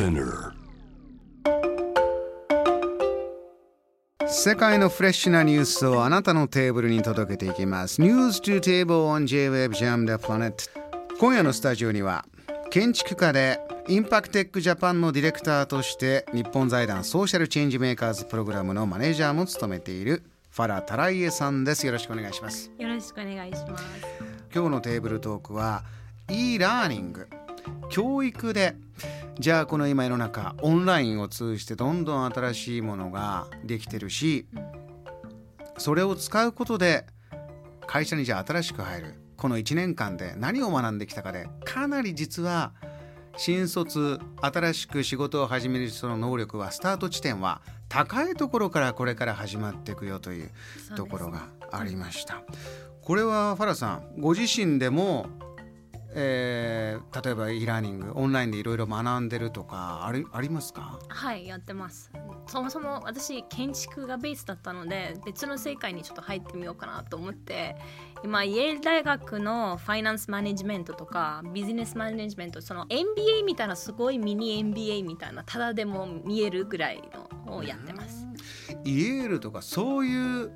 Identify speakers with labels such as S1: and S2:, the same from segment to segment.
S1: Spinner
S2: 世界のフレッシュなニュースをあなたのテーブルに届けていきます。News to Table on J-Web Jam the Planet。今夜のスタジオには建築家でインパクテックジャパンのディレクターとして日本財団ソーシャルチェンジメーカーズプログラムのマネージャーも務めているファラ・タライエさんです。よろしくお願いします。
S3: よろしくお願いします。
S2: 今日のテーブルトークは e ラーニング教育でじゃあこの今世の中オンラインを通じてどんどん新しいものができてるしそれを使うことで会社にじゃあ新しく入るこの1年間で何を学んできたかでかなり実は新卒新しく仕事を始める人の能力はスタート地点は高いところからこれから始まっていくよというところがありました。これはファラさんご自身でも、えー例えば e ラーニングオンラインでいろいろ学んでるとかありありますか？
S3: はい、やってます。そもそも私建築がベースだったので別の世界にちょっと入ってみようかなと思って今イェール大学のファイナンスマネジメントとかビジネスマネジメントその MBA みたいなすごいミニ MBA みたいなただでも見えるぐらいのをやってます。
S2: イエールとかそういう、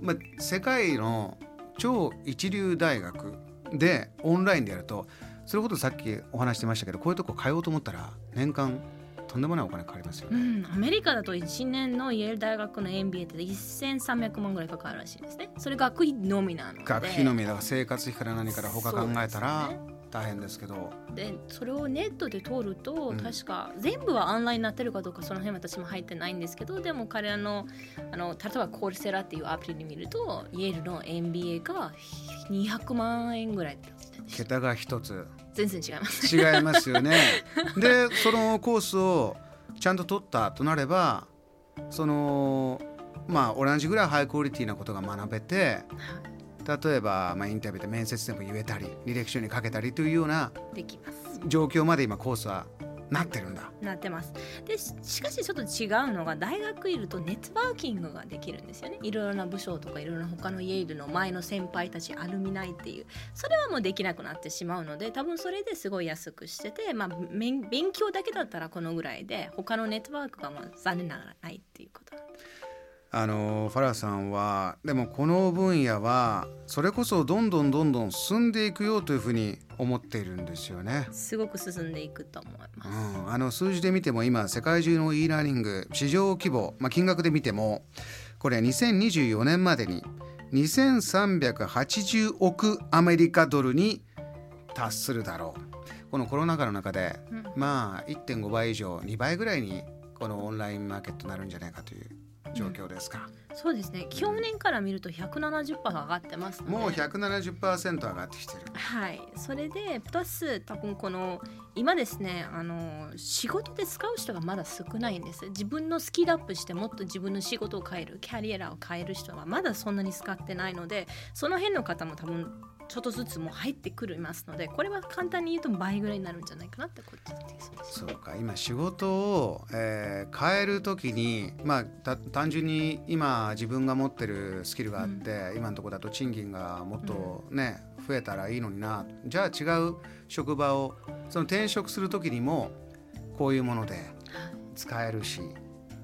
S2: まあ、世界の超一流大学でオンラインでやるとそれほどさっきお話してましたけどこういうとこ通おうと思ったら年間とんでもないお金かかりますよ
S3: う
S2: ね。
S3: ん、アメリカだと1年のイェール大学の MBA って1300万ぐらいかかるらしいですね。それ学費のみなので。
S2: 学費のみだから生活費から何から他考えたら
S3: ね
S2: 大変ですけど。
S3: でそれをネットで通ると、
S2: うん。
S3: 確か全部はオンラインになってるかどうかその辺私も入ってないんですけどでも彼らのあの例えばコールセラっていうアプリで見るとイェールの MBA が200万円ぐらい
S2: 桁が一つ。
S3: 全然違います。
S2: 違いますよね。でそのコースをちゃんと取ったとなればそのまあ同じぐらいハイクオリティなことが学べて例えば、まあ、インタビューで面接でも言えたり履歴書に書けたりというような。状況まで今コースはなってるんだ。
S3: なってますでししかしちょっと違うのが大学いるとネットワーキングができるんですよねいろいろな部署とかいろいろな他のイェールの前の先輩たちアルミナイっていうそれはもうできなくなってしまうので多分それですごい安くしてて、まあ、勉勉強だけだったらこのぐらいで他のネットワークがまあ残念ながらないっていうこと
S2: あのファラさんはでもこの分野はそれこそどんどんどんどん進んでいくよというふうに思っているんですよね。
S3: すごく進んでいくと思います。
S2: うん、あの数字で見ても今世界中の e ラーニング市場規模、まあ、金額で見てもこれ2024年までに2380億アメリカドルに達するだろうこのコロナ禍の中で、
S3: うん
S2: まあ1.5倍以上2倍ぐらいにこのオンラインマーケットになるんじゃないかという状況ですか、
S3: そうですね。去年から見ると170%上がってますので。
S2: もう170%上がってきてる。
S3: はい、それでプラス多分この今ですねあの仕事で使う人がまだ少ないんです。自分のスキルアップしてもっと自分の仕事を変えるキャリアを変える人はまだそんなに使ってないのでその辺の方も多分ちょっとずつもう入ってくるますのでこれは簡単に言うと倍ぐらいになるんじゃないかなってこっち
S2: そうか。今仕事を、えー変える時にまあた単純に今自分が持ってるスキルがあって、今のところだと賃金がもっとね、増えたらいいのにな。じゃあ違う職場をその転職する時にもこういうもので使えるし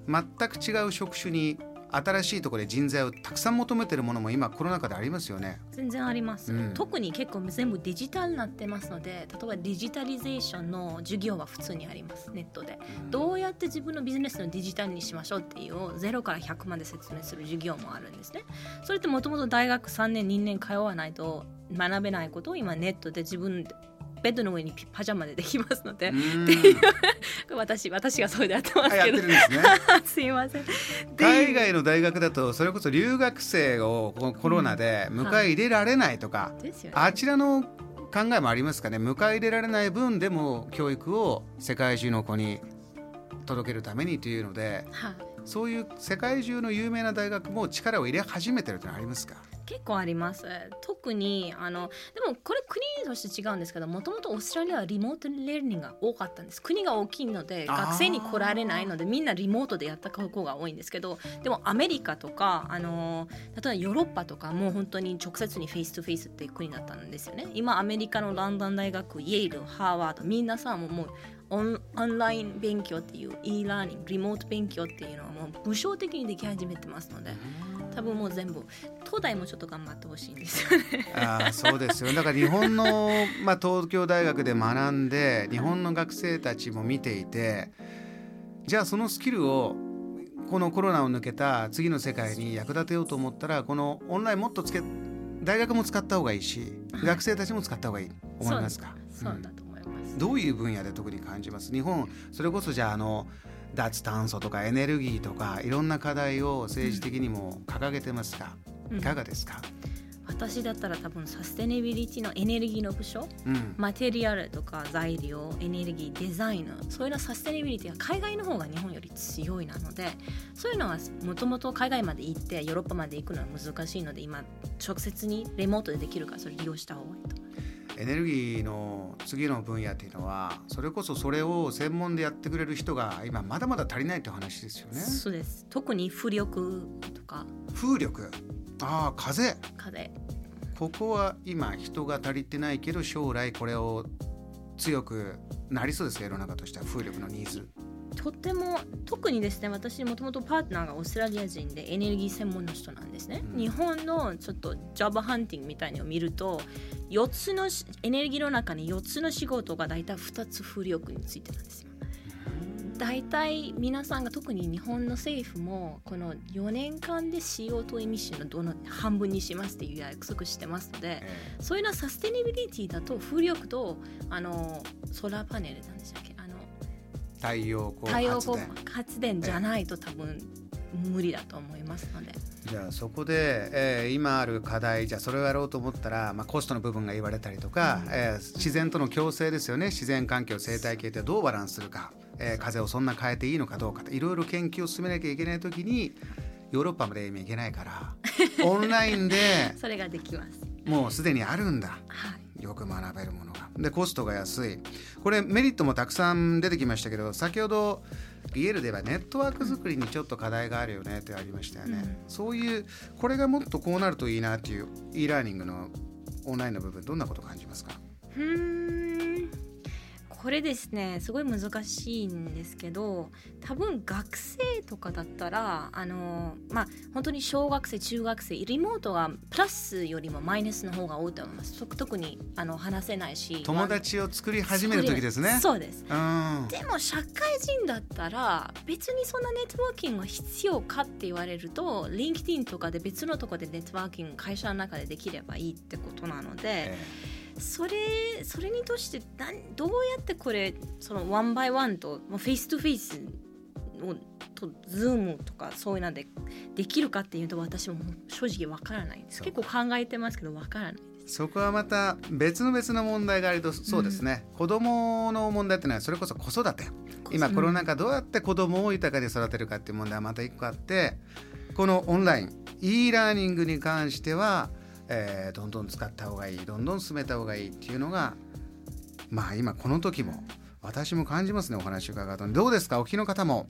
S2: 全く違う職種に新しいところで人材をたくさん求めてるものも今コロナ禍でありますよね。
S3: 全然あります、
S2: うん。
S3: 特に結構全部デジタルになってますので例えばデジタリゼーションの授業は普通にあります。ネットで。どうやって自分のビジネスのデジタルにしましょうっていうのを0から100まで説明する授業もあるんですね。それってもともと大学3年2年通わないと学べないことを今ネットで自分でベッドの上にパジャマでできますので、
S2: うん。
S3: 私私がそれでやってますけど。
S2: てるんですね。
S3: すいません。
S2: 海外の大学だとそれこそ留学生をこのコロナで迎え入れられないとか、
S3: ですよね。
S2: あちらの考えもありますかね。迎え入れられない分でも教育を世界中の子に届けるためにというので
S3: はい。
S2: そういう世界中の有名な大学も力を入れ始めてるというのはありますか？
S3: 結構あります。特にあのでもこれ国として違うんですけどもともとオーストラリアは remote learning が多かったんです。国が大きいので学生に来られないのでみんなリモートでやった子が多いんですけどでもアメリカとかあの例えばヨーロッパとかもう本当に直接に face to face っていう国だったんですよね。今アメリカのランドン大学イェールハーバードみんなさももうオンオンライン勉強っていう e ラーニングリモート勉強っていうのはもう武将的にでき始めてますので多分もう全部東大もちょっと頑張ってほしいんですよね。
S2: あそうですよだから日本の、まあ、東京大学で学んで日本の学生たちも見ていてじゃあそのスキルをこのコロナを抜けた次の世界に役立てようと思ったらこのオンラインもっとつけ大学も使った方がいいし 学生たちも使った方がいい思いますか？
S3: そうだと思います、
S2: どういう分野で特に感じます？日本それこそじゃああの脱炭素とかエネルギーとかいろんな課題を政治的にも掲げてますが、
S3: うん。
S2: いかがですか、
S3: 私だったら多分サステナビリティのエネルギーの部署。
S2: うん。
S3: マテリアルとか材料エネルギーデザインそういうのサステナビリティは海外の方が日本より強いなのでそういうのはもともと海外まで行ってヨーロッパまで行くのは難しいので今直接にレモートでできるからそれ利用した方がいいと
S2: エネルギーの次の分野っていうのはそれこそそれを専門でやってくれる人が今まだまだ足りないって話ですよね。
S3: そうです。特に浮力とか。
S2: 風力。ああ風。
S3: 風。
S2: ここは今人が足りてないけど将来これを強くなりそうですか？世の中としては風力のニーズ。
S3: とっても特にですね私もともとパートナーがオーストラリア人でエネルギー専門の人なんですね、
S2: うん。
S3: 日本のちょっとジョブハンティングみたいのを見ると4つのしエネルギーの中に4つの仕事が大体2つ風力についてなんですよ。大体皆さんが特に日本の政府もこの4年間で CO2 エミッションのどの半分にしますっていう約束してますので
S2: え
S3: そういうのはサステナビリティだと風力とあのソーラーパネルなんでしたっけ？あの
S2: え太陽光
S3: 太陽光
S2: 発電
S3: 発電じゃないと多分無理だと思いますので、
S2: じゃあそこで、えー今ある課題じゃあそれをやろうと思ったら、まあ、コストの部分が言われたりとか、えー自然との共生ですよね。自然環境生態系ってどうバランスするか、えー風をそんな変えていいのかどうかいろいろ研究を進めなきゃいけない時にヨーロッパまで今行けないから オンラインで
S3: それができます。
S2: もうすでにあるんだ。
S3: はい、
S2: よく学べるものが。でコストが安い。これメリットもたくさん出てきましたけど先ほどイエルではネットワーク作りにちょっと課題があるよねってありましたよね、そういうこれがもっとこうなるといいなっていう e ラーニングのオンラインの部分どんなこと感じますか？
S3: うーんこれですねすごい難しいんですけど多分学生とかだったらあのまあ本当に小学生中学生リモートがプラスよりもマイナスの方が多いと思います。特特にあの話せないし
S2: 友達を作り始める時ですね。
S3: そうです。
S2: うん。
S3: でも社会人だったら別にそんなネットワーキングが必要かって言われると LinkedIn とかで別のとこでネットワーキング会社の中でできればいいってことなので、
S2: え
S3: それそれにとしてなんどうやってこれその one by one とまあ face to face をとズームとかそういうのでできるかっていうと私も正直わからないです。結構考えてますけどわからないです。
S2: そこはまた別の別の問題がありとそうですね、子供の問題ってのはそれこそ子育て。今コロナ禍どうやって子供を豊かに育てるかっていう問題はまた一個あってこのオンライン e ラーニングに関しては、えーどんどん使った方がいいどんどん進めた方がいいっていうのがまあ今この時も私も感じますねお話伺うと。どうですか？お聞きの方も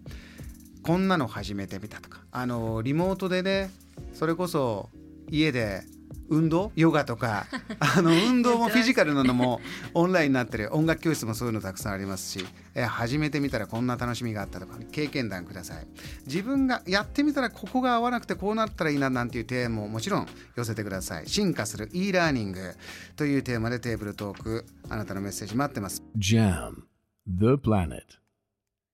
S2: こんなの始めてみたとか。あのリモートでねそれこそ家で運動？ヨガとか。あの運動もフィジカルなのもオンラインになってる。音楽教室もそういうのたくさんありますし、えー始めてみたらこんな楽しみがあったとか。経験談ください。自分がやってみたらここが合わなくてこうなったらいいななんていうテーマももちろん寄せてください。進化する e ラーニングというテーマでテーブルトークあなたのメッセージ待ってます。
S1: Jam, the planet.